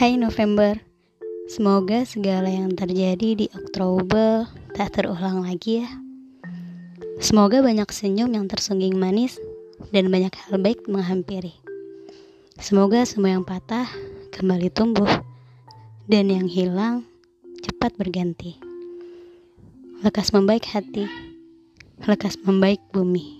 Hai November, semoga segala yang terjadi di Oktober tak terulang lagi ya. Semoga banyak senyum yang tersungging manis dan banyak hal baik menghampiri. Semoga semua yang patah kembali tumbuh dan yang hilang cepat berganti. Lekas membaik hati, lekas membaik bumi.